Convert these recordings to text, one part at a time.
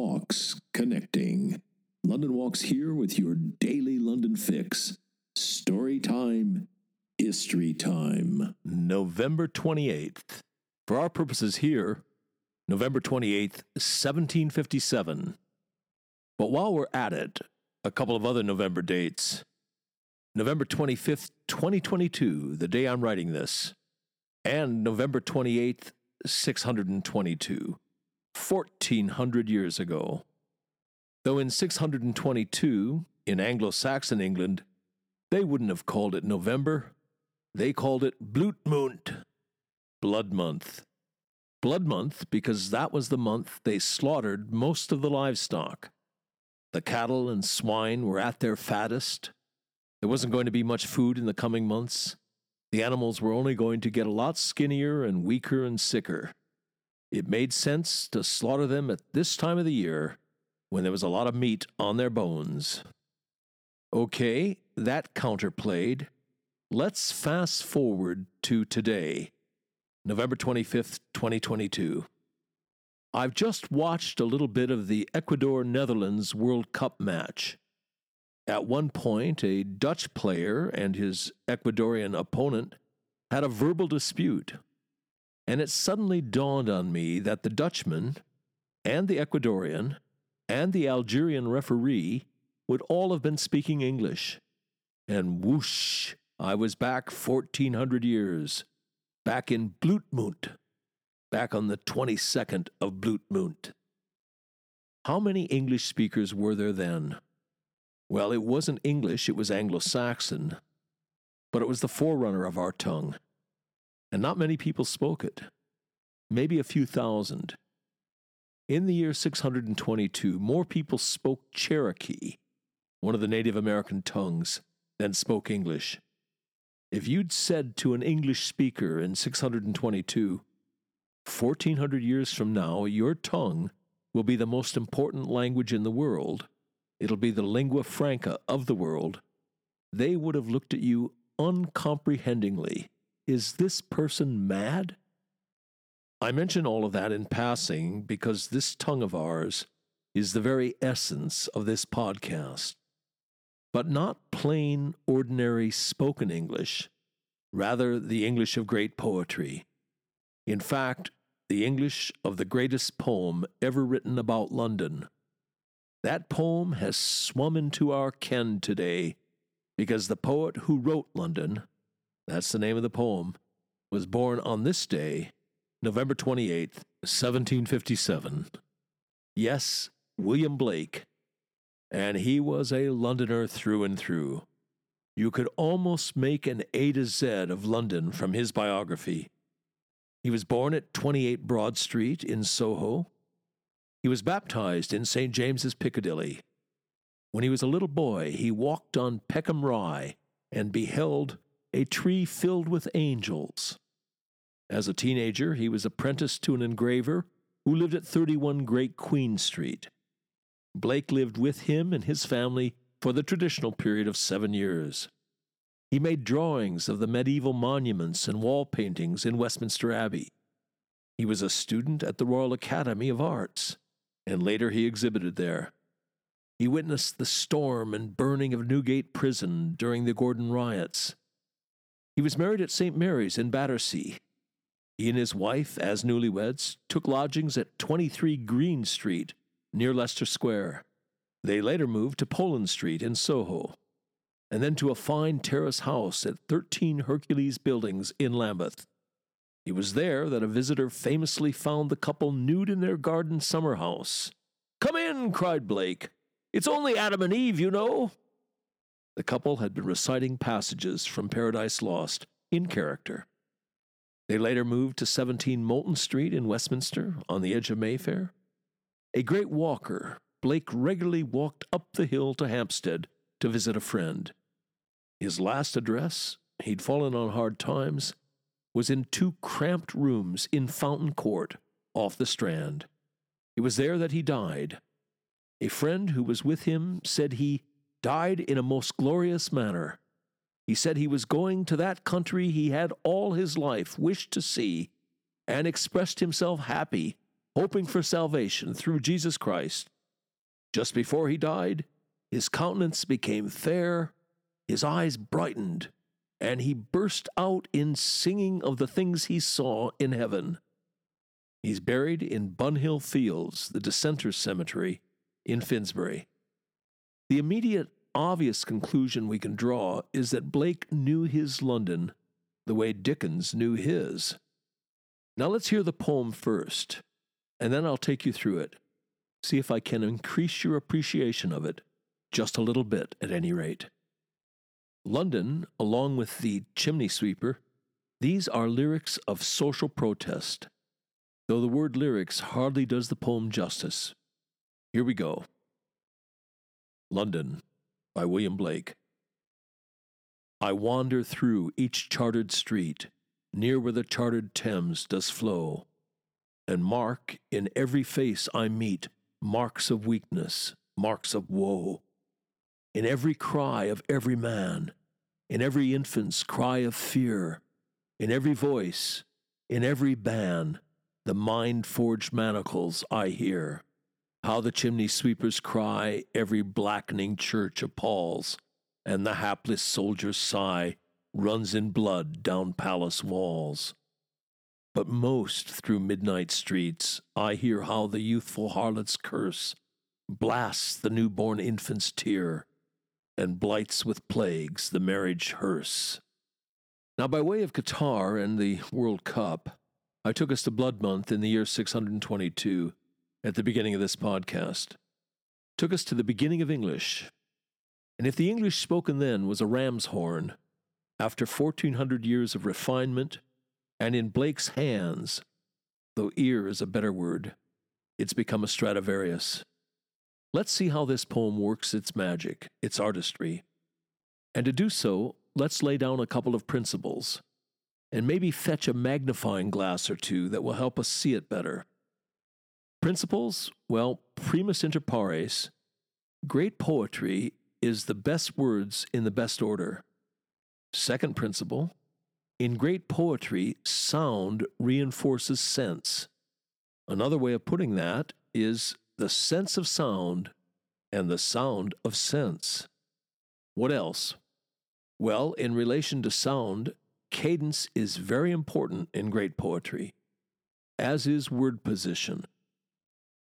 Walks Connecting. London Walks here with your daily London fix. Story time, history time. November 28th. For our purposes here, November 28th, 1757. But while we're at it, a couple of other November dates. November 25th, 2022, the day I'm writing this, and November 28th, 622, 1400 years ago. Though in 622, in Anglo Saxon England, they wouldn't have called it November, they called it Blutmond, blood month. Blood month because that was the month they slaughtered most of the livestock. The cattle and swine were at their fattest. There wasn't going to be much food in the coming months. The animals were only going to get a lot skinnier and weaker and sicker. It made sense to slaughter them at this time of the year when there was a lot of meat on their bones. Okay, that counterplayed. Let's fast forward to today, November 25th, 2022. I've just watched a little bit of the Ecuador Netherlands World Cup match. At one point, a Dutch player and his Ecuadorian opponent had a verbal dispute, and it suddenly dawned on me that the Dutchman and the Ecuadorian and the Algerian referee would all have been speaking English. And whoosh, I was back 1400 years, back in Blutmund, back on the 22nd of Blutmund. How many English speakers were there then? Well, it wasn't English, it was Anglo Saxon, but it was the forerunner of our tongue. And not many people spoke it, maybe a few thousand. In the year 622, more people spoke Cherokee, one of the Native American tongues, than spoke English. If you'd said to an English speaker in 622, 1400 years from now, your tongue will be the most important language in the world, it'll be the lingua franca of the world, they would have looked at you uncomprehendingly. Is this person mad? I mention all of that in passing because this tongue of ours is the very essence of this podcast. But not plain, ordinary spoken English, rather, the English of great poetry. In fact, the English of the greatest poem ever written about London that poem has swum into our ken today because the poet who wrote London, that's the name of the poem, was born on this day, November 28th, 1757. Yes, William Blake. And he was a Londoner through and through. You could almost make an A to Z of London from his biography. He was born at 28 Broad Street in Soho, he was baptized in St. James's Piccadilly. When he was a little boy, he walked on Peckham Rye and beheld a tree filled with angels. As a teenager, he was apprenticed to an engraver who lived at 31 Great Queen Street. Blake lived with him and his family for the traditional period of seven years. He made drawings of the medieval monuments and wall paintings in Westminster Abbey. He was a student at the Royal Academy of Arts and later he exhibited there. He witnessed the storm and burning of Newgate Prison during the Gordon riots. He was married at St. Mary's in Battersea. He and his wife, as newlyweds, took lodgings at 23 Green Street, near Leicester Square. They later moved to Poland Street in Soho, and then to a fine terrace house at 13 Hercules Buildings in Lambeth. It was there that a visitor famously found the couple nude in their garden summer house. Come in, cried Blake. It's only Adam and Eve, you know. The couple had been reciting passages from Paradise Lost in character. They later moved to 17 Molton Street in Westminster on the edge of Mayfair. A great walker, Blake regularly walked up the hill to Hampstead to visit a friend. His last address, he'd fallen on hard times, was in two cramped rooms in Fountain Court, off the Strand. It was there that he died. A friend who was with him said he died in a most glorious manner. He said he was going to that country he had all his life wished to see, and expressed himself happy hoping for salvation through Jesus Christ. Just before he died, his countenance became fair, his eyes brightened, and he burst out in singing of the things he saw in heaven. He's buried in Bunhill Fields, the Dissenters Cemetery in Finsbury. The immediate, obvious conclusion we can draw is that Blake knew his London the way Dickens knew his. Now let's hear the poem first, and then I'll take you through it. See if I can increase your appreciation of it, just a little bit at any rate. London, along with the chimney sweeper, these are lyrics of social protest, though the word lyrics hardly does the poem justice. Here we go. London by William Blake. I wander through each chartered street, near where the chartered Thames does flow, and mark in every face I meet marks of weakness, marks of woe. In every cry of every man, in every infant's cry of fear, in every voice, in every ban, the mind forged manacles I hear. How the chimney sweepers cry, every blackening church appalls and the hapless soldier's sigh runs in blood down palace walls. But most through midnight streets I hear how the youthful harlot's curse blasts the newborn infant's tear and blights with plagues the marriage hearse. Now, by way of Qatar and the World Cup, I took us to Blood Month in the year 622 at the beginning of this podcast. Took us to the beginning of English, and if the English spoken then was a ram's horn, after 1400 years of refinement, and in Blake's hands, though ear is a better word, it's become a Stradivarius. Let's see how this poem works its magic, its artistry. And to do so, let's lay down a couple of principles, and maybe fetch a magnifying glass or two that will help us see it better. Principles? Well, primus inter pares, great poetry is the best words in the best order. Second principle in great poetry, sound reinforces sense. Another way of putting that is the sense of sound and the sound of sense. What else? Well, in relation to sound, cadence is very important in great poetry, as is word position.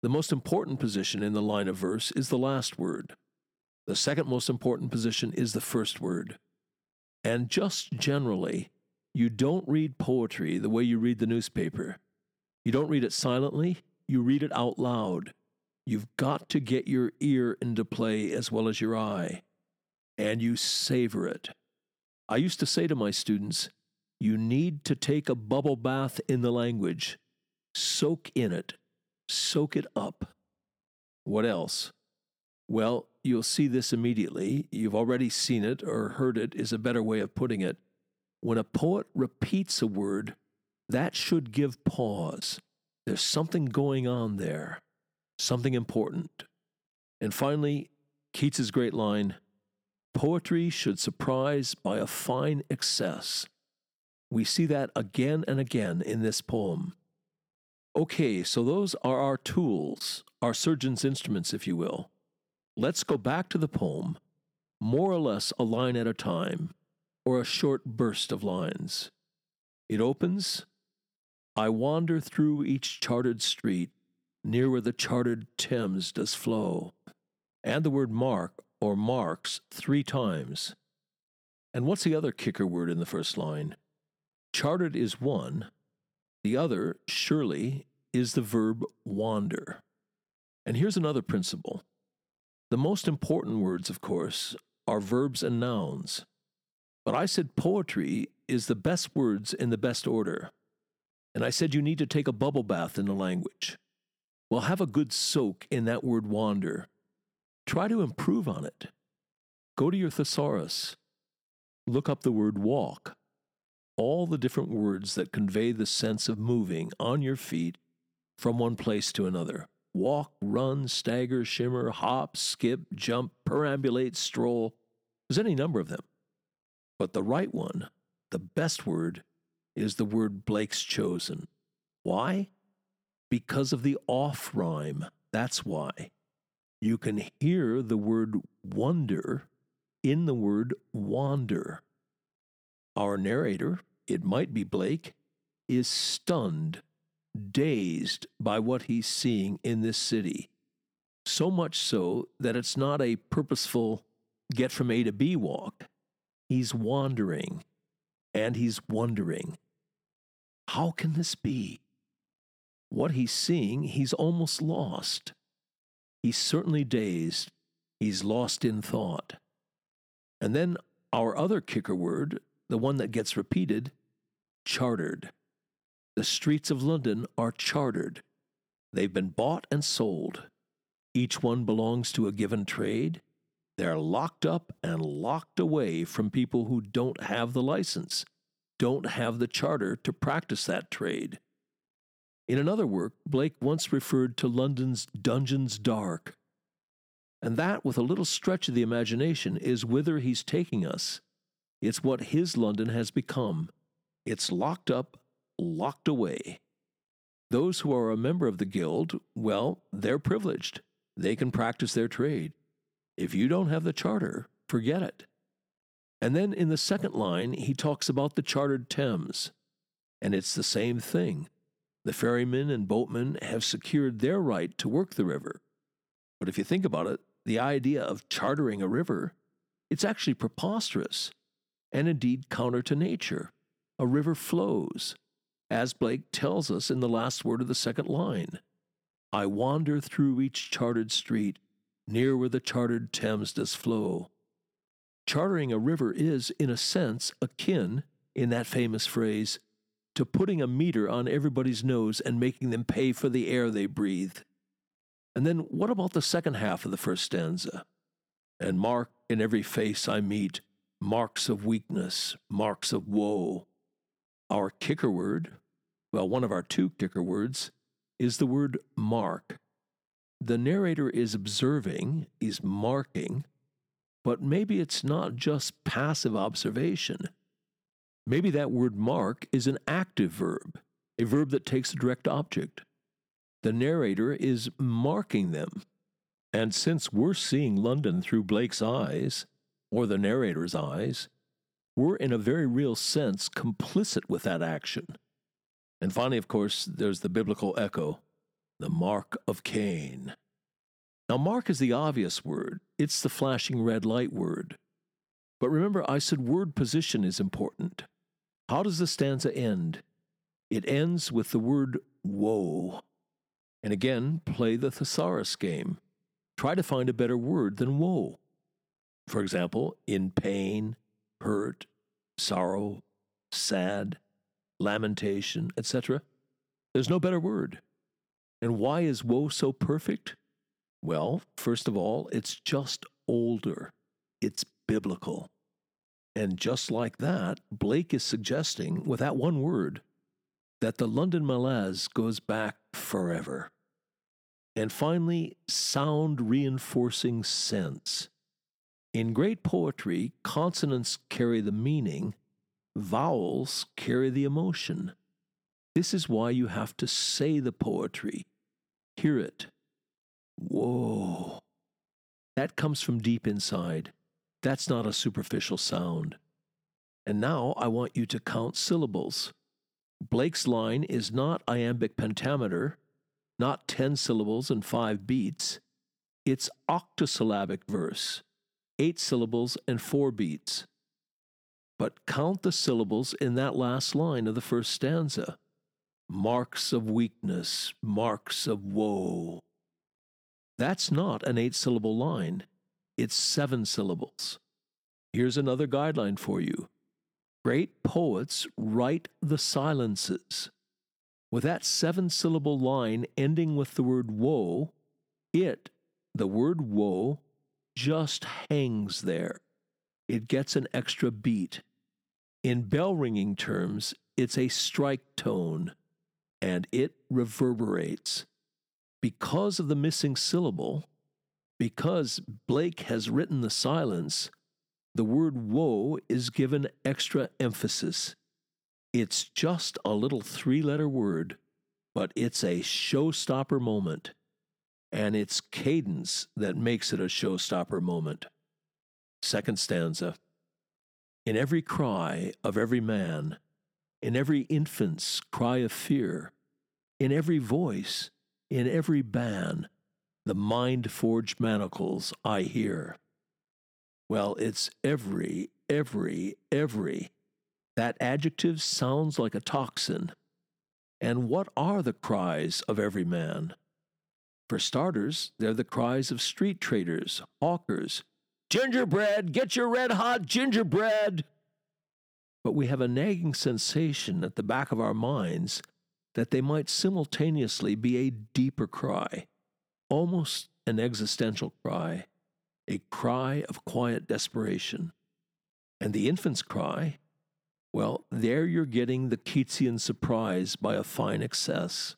The most important position in the line of verse is the last word. The second most important position is the first word. And just generally, you don't read poetry the way you read the newspaper. You don't read it silently, you read it out loud. You've got to get your ear into play as well as your eye, and you savor it. I used to say to my students, you need to take a bubble bath in the language, soak in it, soak it up. What else? Well, you'll see this immediately. You've already seen it or heard it, is a better way of putting it. When a poet repeats a word, that should give pause. There's something going on there, something important. And finally, Keats's great line Poetry should surprise by a fine excess. We see that again and again in this poem. Okay, so those are our tools, our surgeon's instruments, if you will. Let's go back to the poem, more or less a line at a time, or a short burst of lines. It opens I wander through each chartered street, near where the chartered Thames does flow, and the word mark or marks three times. And what's the other kicker word in the first line? Chartered is one, the other, surely, is the verb wander. And here's another principle the most important words, of course, are verbs and nouns. But I said poetry is the best words in the best order. And I said you need to take a bubble bath in the language. Well, have a good soak in that word wander. Try to improve on it. Go to your thesaurus. Look up the word walk. All the different words that convey the sense of moving on your feet from one place to another walk, run, stagger, shimmer, hop, skip, jump, perambulate, stroll. There's any number of them. But the right one, the best word, is the word Blake's chosen. Why? because of the off rhyme. That's why. You can hear the word wonder in the word wander. Our narrator, it might be Blake, is stunned, dazed by what he's seeing in this city. So much so that it's not a purposeful get from A to B walk. He's wandering and he's wondering how can this be? What he's seeing, he's almost lost. He's certainly dazed. He's lost in thought. And then our other kicker word, the one that gets repeated, chartered. The streets of London are chartered. They've been bought and sold. Each one belongs to a given trade. They're locked up and locked away from people who don't have the license, don't have the charter to practice that trade. In another work, Blake once referred to London's dungeons dark. And that, with a little stretch of the imagination, is whither he's taking us. It's what his London has become. It's locked up, locked away. Those who are a member of the guild, well, they're privileged. They can practice their trade. If you don't have the charter, forget it. And then in the second line, he talks about the chartered Thames. And it's the same thing. The ferrymen and boatmen have secured their right to work the river. But if you think about it, the idea of chartering a river, it's actually preposterous and indeed counter to nature. A river flows, as Blake tells us in the last word of the second line. I wander through each chartered street, near where the chartered Thames does flow. Chartering a river is, in a sense, akin, in that famous phrase, to putting a meter on everybody's nose and making them pay for the air they breathe. And then what about the second half of the first stanza? And mark in every face I meet marks of weakness, marks of woe. Our kicker word, well, one of our two kicker words, is the word mark. The narrator is observing, he's marking, but maybe it's not just passive observation. Maybe that word mark is an active verb, a verb that takes a direct object. The narrator is marking them. And since we're seeing London through Blake's eyes, or the narrator's eyes, we're in a very real sense complicit with that action. And finally, of course, there's the biblical echo the mark of Cain. Now, mark is the obvious word, it's the flashing red light word. But remember, I said word position is important. How does the stanza end? It ends with the word woe. And again, play the thesaurus game. Try to find a better word than woe. For example, in pain, hurt, sorrow, sad, lamentation, etc. There's no better word. And why is woe so perfect? Well, first of all, it's just older. It's biblical. And just like that, Blake is suggesting, with that one word, that the London malaise goes back forever. And finally, sound reinforcing sense. In great poetry, consonants carry the meaning, vowels carry the emotion. This is why you have to say the poetry, hear it. Whoa. That comes from deep inside. That's not a superficial sound. And now I want you to count syllables. Blake's line is not iambic pentameter, not 10 syllables and 5 beats. It's octosyllabic verse, 8 syllables and 4 beats. But count the syllables in that last line of the first stanza marks of weakness, marks of woe. That's not an eight syllable line it's seven syllables. Here's another guideline for you great poets write the silences. With that seven syllable line ending with the word woe, it, the word woe, just hangs there. It gets an extra beat. In bell ringing terms, it's a strike tone, and it reverberates. Because of the missing syllable, because Blake has written the silence, the word woe is given extra emphasis. It's just a little three letter word, but it's a showstopper moment, and it's cadence that makes it a showstopper moment. Second stanza In every cry of every man, in every infant's cry of fear, in every voice, in every ban, the mind forged manacles I hear. Well, it's every, every, every. That adjective sounds like a toxin. And what are the cries of every man? For starters, they're the cries of street traders, hawkers. Gingerbread, get your red hot gingerbread! But we have a nagging sensation at the back of our minds that they might simultaneously be a deeper cry, almost an existential cry, a cry of quiet desperation. And the infant's cry, well, there you're getting the Keatsian surprise by a fine excess.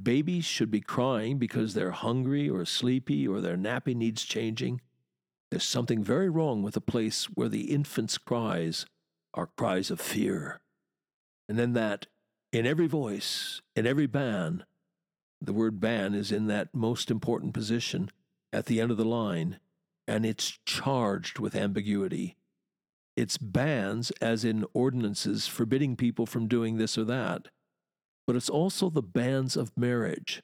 Babies should be crying because they're hungry or sleepy or their nappy needs changing. There's something very wrong with a place where the infant's cries are cries of fear. And then that, in every voice, in every ban, the word ban is in that most important position at the end of the line, and it's charged with ambiguity. It's bans, as in ordinances forbidding people from doing this or that, but it's also the banns of marriage.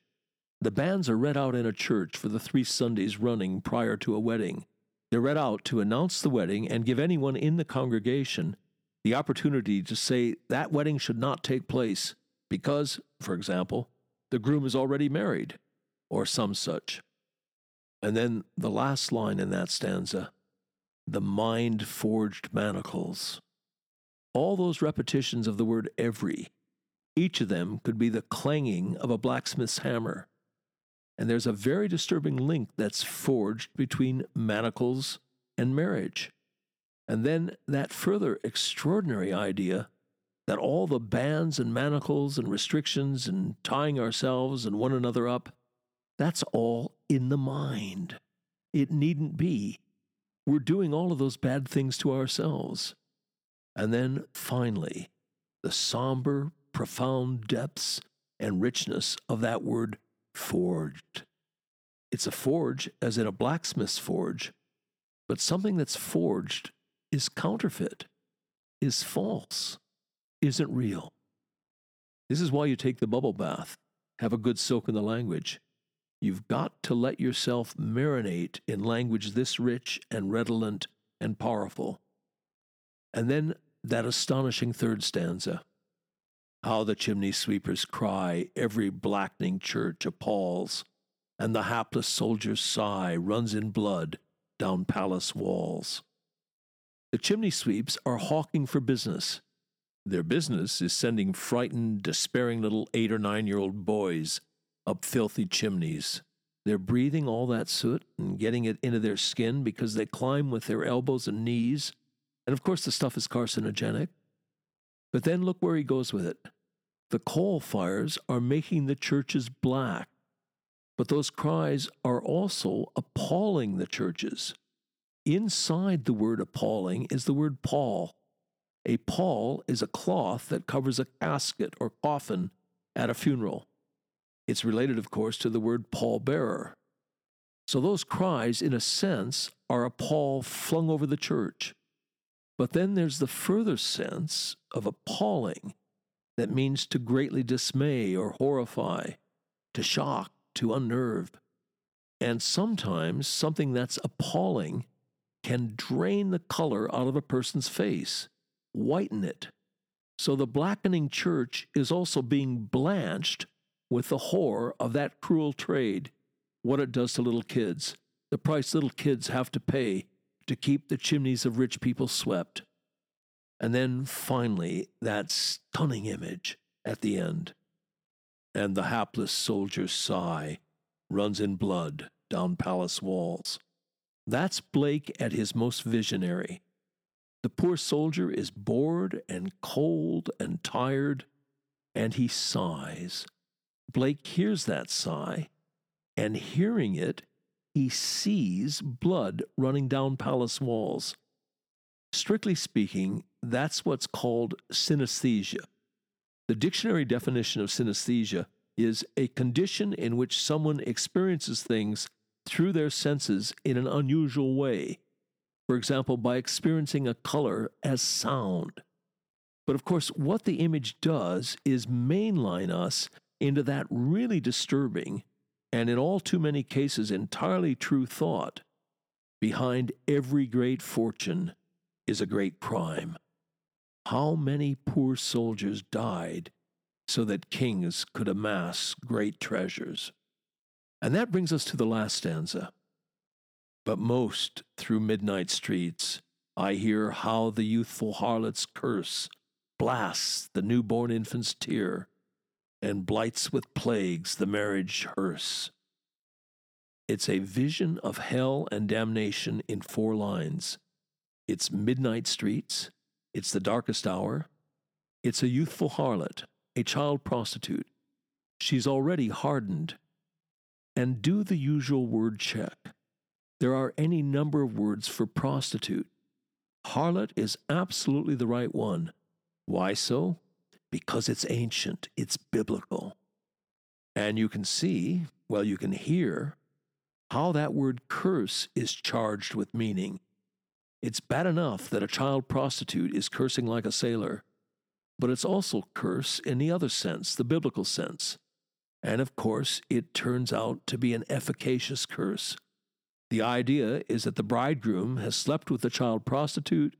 The banns are read out in a church for the three Sundays running prior to a wedding. They're read out to announce the wedding and give anyone in the congregation the opportunity to say that wedding should not take place because, for example, the groom is already married, or some such. And then the last line in that stanza the mind forged manacles. All those repetitions of the word every, each of them could be the clanging of a blacksmith's hammer. And there's a very disturbing link that's forged between manacles and marriage. And then that further extraordinary idea that all the bands and manacles and restrictions and tying ourselves and one another up, that's all in the mind. It needn't be. We're doing all of those bad things to ourselves. And then finally, the somber, profound depths and richness of that word forged. It's a forge, as in a blacksmith's forge, but something that's forged is counterfeit, is false isn't real. This is why you take the bubble bath. Have a good soak in the language. You've got to let yourself marinate in language this rich and redolent and powerful. And then that astonishing third stanza. How the chimney sweepers cry, every blackening church appalls, and the hapless soldier's sigh runs in blood down palace walls. The chimney sweeps are hawking for business. Their business is sending frightened, despairing little eight or nine year old boys up filthy chimneys. They're breathing all that soot and getting it into their skin because they climb with their elbows and knees. And of course, the stuff is carcinogenic. But then look where he goes with it. The coal fires are making the churches black, but those cries are also appalling the churches. Inside the word appalling is the word pall. A pall is a cloth that covers a casket or coffin at a funeral. It's related, of course, to the word pallbearer. So those cries, in a sense, are a pall flung over the church. But then there's the further sense of appalling that means to greatly dismay or horrify, to shock, to unnerve. And sometimes something that's appalling can drain the color out of a person's face whiten it. So the blackening church is also being blanched with the horror of that cruel trade, what it does to little kids, the price little kids have to pay to keep the chimneys of rich people swept. And then finally, that stunning image at the end. And the hapless soldier's sigh runs in blood down palace walls. That's Blake at his most visionary. The poor soldier is bored and cold and tired, and he sighs. Blake hears that sigh, and hearing it, he sees blood running down palace walls. Strictly speaking, that's what's called synesthesia. The dictionary definition of synesthesia is a condition in which someone experiences things through their senses in an unusual way. For example, by experiencing a color as sound. But of course, what the image does is mainline us into that really disturbing and in all too many cases entirely true thought behind every great fortune is a great crime. How many poor soldiers died so that kings could amass great treasures? And that brings us to the last stanza. But most through midnight streets I hear how the youthful harlot's curse blasts the newborn infant's tear and blights with plagues the marriage hearse. It's a vision of hell and damnation in four lines. It's midnight streets, it's the darkest hour, it's a youthful harlot, a child prostitute. She's already hardened. And do the usual word check. There are any number of words for prostitute. Harlot is absolutely the right one. Why so? because it's ancient, it's biblical. And you can see, well, you can hear how that word curse is charged with meaning. It's bad enough that a child prostitute is cursing like a sailor, but it's also curse in the other sense, the biblical sense. And of course, it turns out to be an efficacious curse. The idea is that the bridegroom has slept with the child prostitute,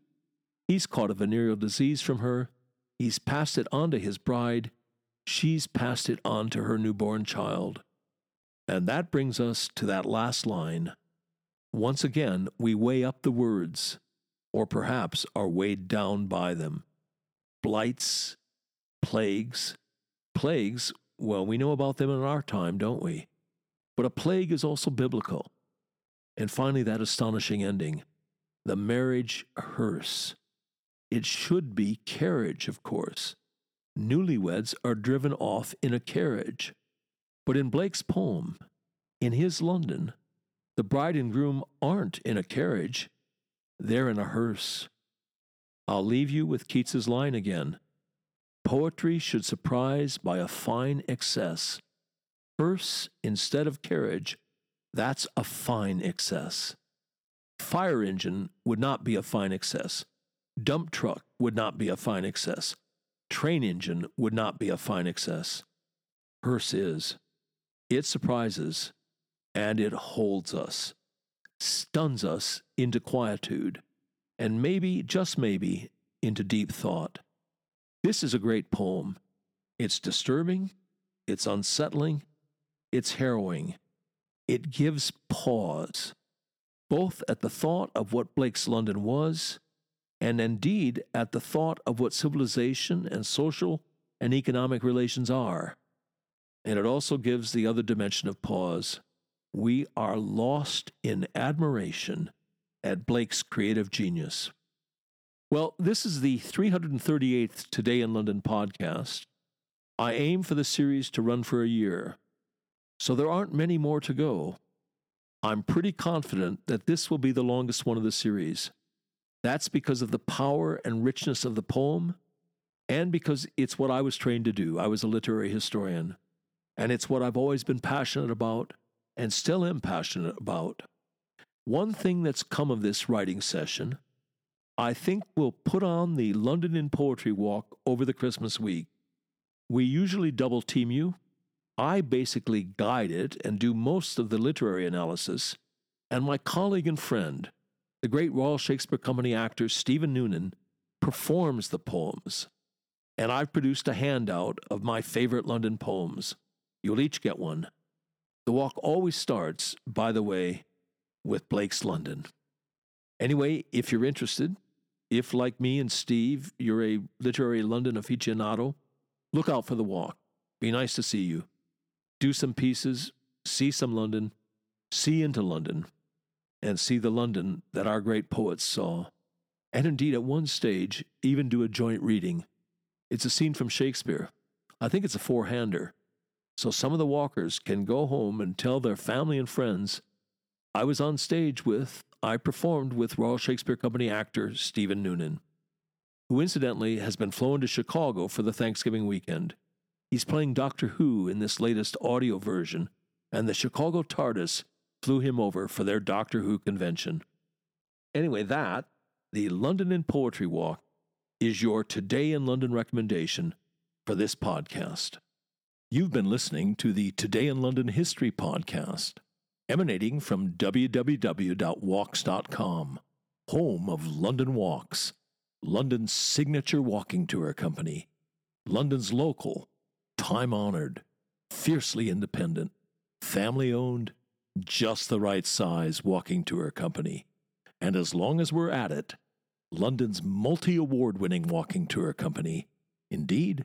he's caught a venereal disease from her, He's passed it on to his bride. She's passed it on to her newborn child. And that brings us to that last line. Once again, we weigh up the words, or perhaps are weighed down by them. Blights, plagues. Plagues, well, we know about them in our time, don't we? But a plague is also biblical. And finally, that astonishing ending the marriage hearse. It should be carriage, of course. Newlyweds are driven off in a carriage. But in Blake's poem, in his London, the bride and groom aren't in a carriage, they're in a hearse. I'll leave you with Keats's line again. Poetry should surprise by a fine excess. Hearse instead of carriage, that's a fine excess. Fire engine would not be a fine excess. Dump truck would not be a fine excess. Train engine would not be a fine excess. Hearse is. It surprises and it holds us, stuns us into quietude, and maybe, just maybe, into deep thought. This is a great poem. It's disturbing, it's unsettling, it's harrowing. It gives pause, both at the thought of what Blake's London was and indeed at the thought of what civilization and social and economic relations are. And it also gives the other dimension of pause. We are lost in admiration at Blake's creative genius. Well, this is the 338th Today in London podcast. I aim for the series to run for a year, so there aren't many more to go. I'm pretty confident that this will be the longest one of the series. That's because of the power and richness of the poem, and because it's what I was trained to do. I was a literary historian, and it's what I've always been passionate about and still am passionate about. One thing that's come of this writing session, I think we'll put on the London in Poetry Walk over the Christmas week. We usually double team you. I basically guide it and do most of the literary analysis, and my colleague and friend, the great Royal Shakespeare Company actor Stephen Noonan performs the poems. And I've produced a handout of my favorite London poems. You'll each get one. The walk always starts, by the way, with Blake's London. Anyway, if you're interested, if like me and Steve, you're a literary London aficionado, look out for the walk. Be nice to see you. Do some pieces, see some London, see into London and see the London that our great poets saw, and indeed at one stage even do a joint reading. It's a scene from Shakespeare. I think it's a four hander. So some of the walkers can go home and tell their family and friends I was on stage with, I performed with Royal Shakespeare Company actor Stephen Noonan, who incidentally has been flown to Chicago for the Thanksgiving weekend. He's playing Doctor Who in this latest audio version, and the Chicago TARDIS flew him over for their Doctor Who convention. Anyway, that, the London in Poetry Walk, is your Today in London recommendation for this podcast. You've been listening to the Today in London History podcast, emanating from www.walks.com, home of London Walks, London's signature walking tour company, London's local, time honored, fiercely independent, family owned, just the right size walking tour company. And as long as we're at it, London's multi award winning walking tour company. Indeed,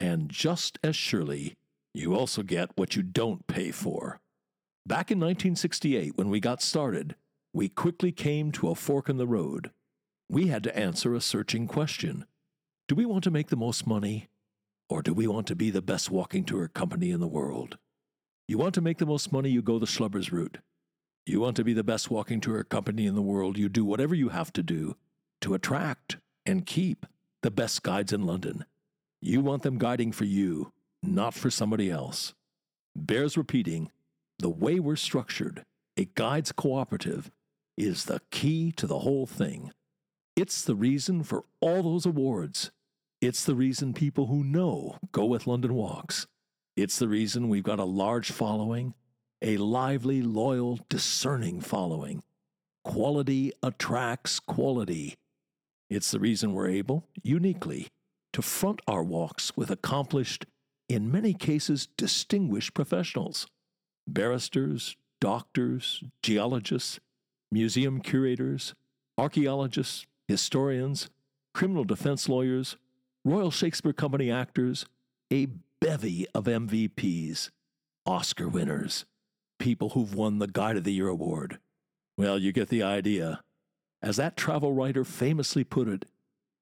And just as surely, you also get what you don't pay for. Back in 1968, when we got started, we quickly came to a fork in the road. We had to answer a searching question Do we want to make the most money? Or do we want to be the best walking tour company in the world? You want to make the most money, you go the Schlubbers route. You want to be the best walking tour company in the world, you do whatever you have to do to attract and keep the best guides in London. You want them guiding for you, not for somebody else. Bears repeating the way we're structured, a guides cooperative, is the key to the whole thing. It's the reason for all those awards. It's the reason people who know go with London Walks. It's the reason we've got a large following, a lively, loyal, discerning following. Quality attracts quality. It's the reason we're able, uniquely, to front our walks with accomplished, in many cases distinguished professionals barristers, doctors, geologists, museum curators, archaeologists, historians, criminal defense lawyers, Royal Shakespeare Company actors, a bevy of MVPs, Oscar winners, people who've won the Guide of the Year award. Well, you get the idea. As that travel writer famously put it,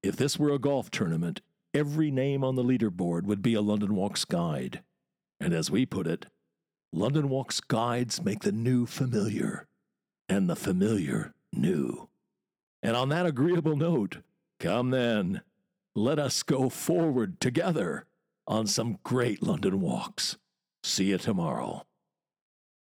if this were a golf tournament, every name on the leaderboard would be a London Walks guide. And as we put it, London Walks guides make the new familiar, and the familiar new. And on that agreeable note, come then, let us go forward together on some great London walks. See you tomorrow.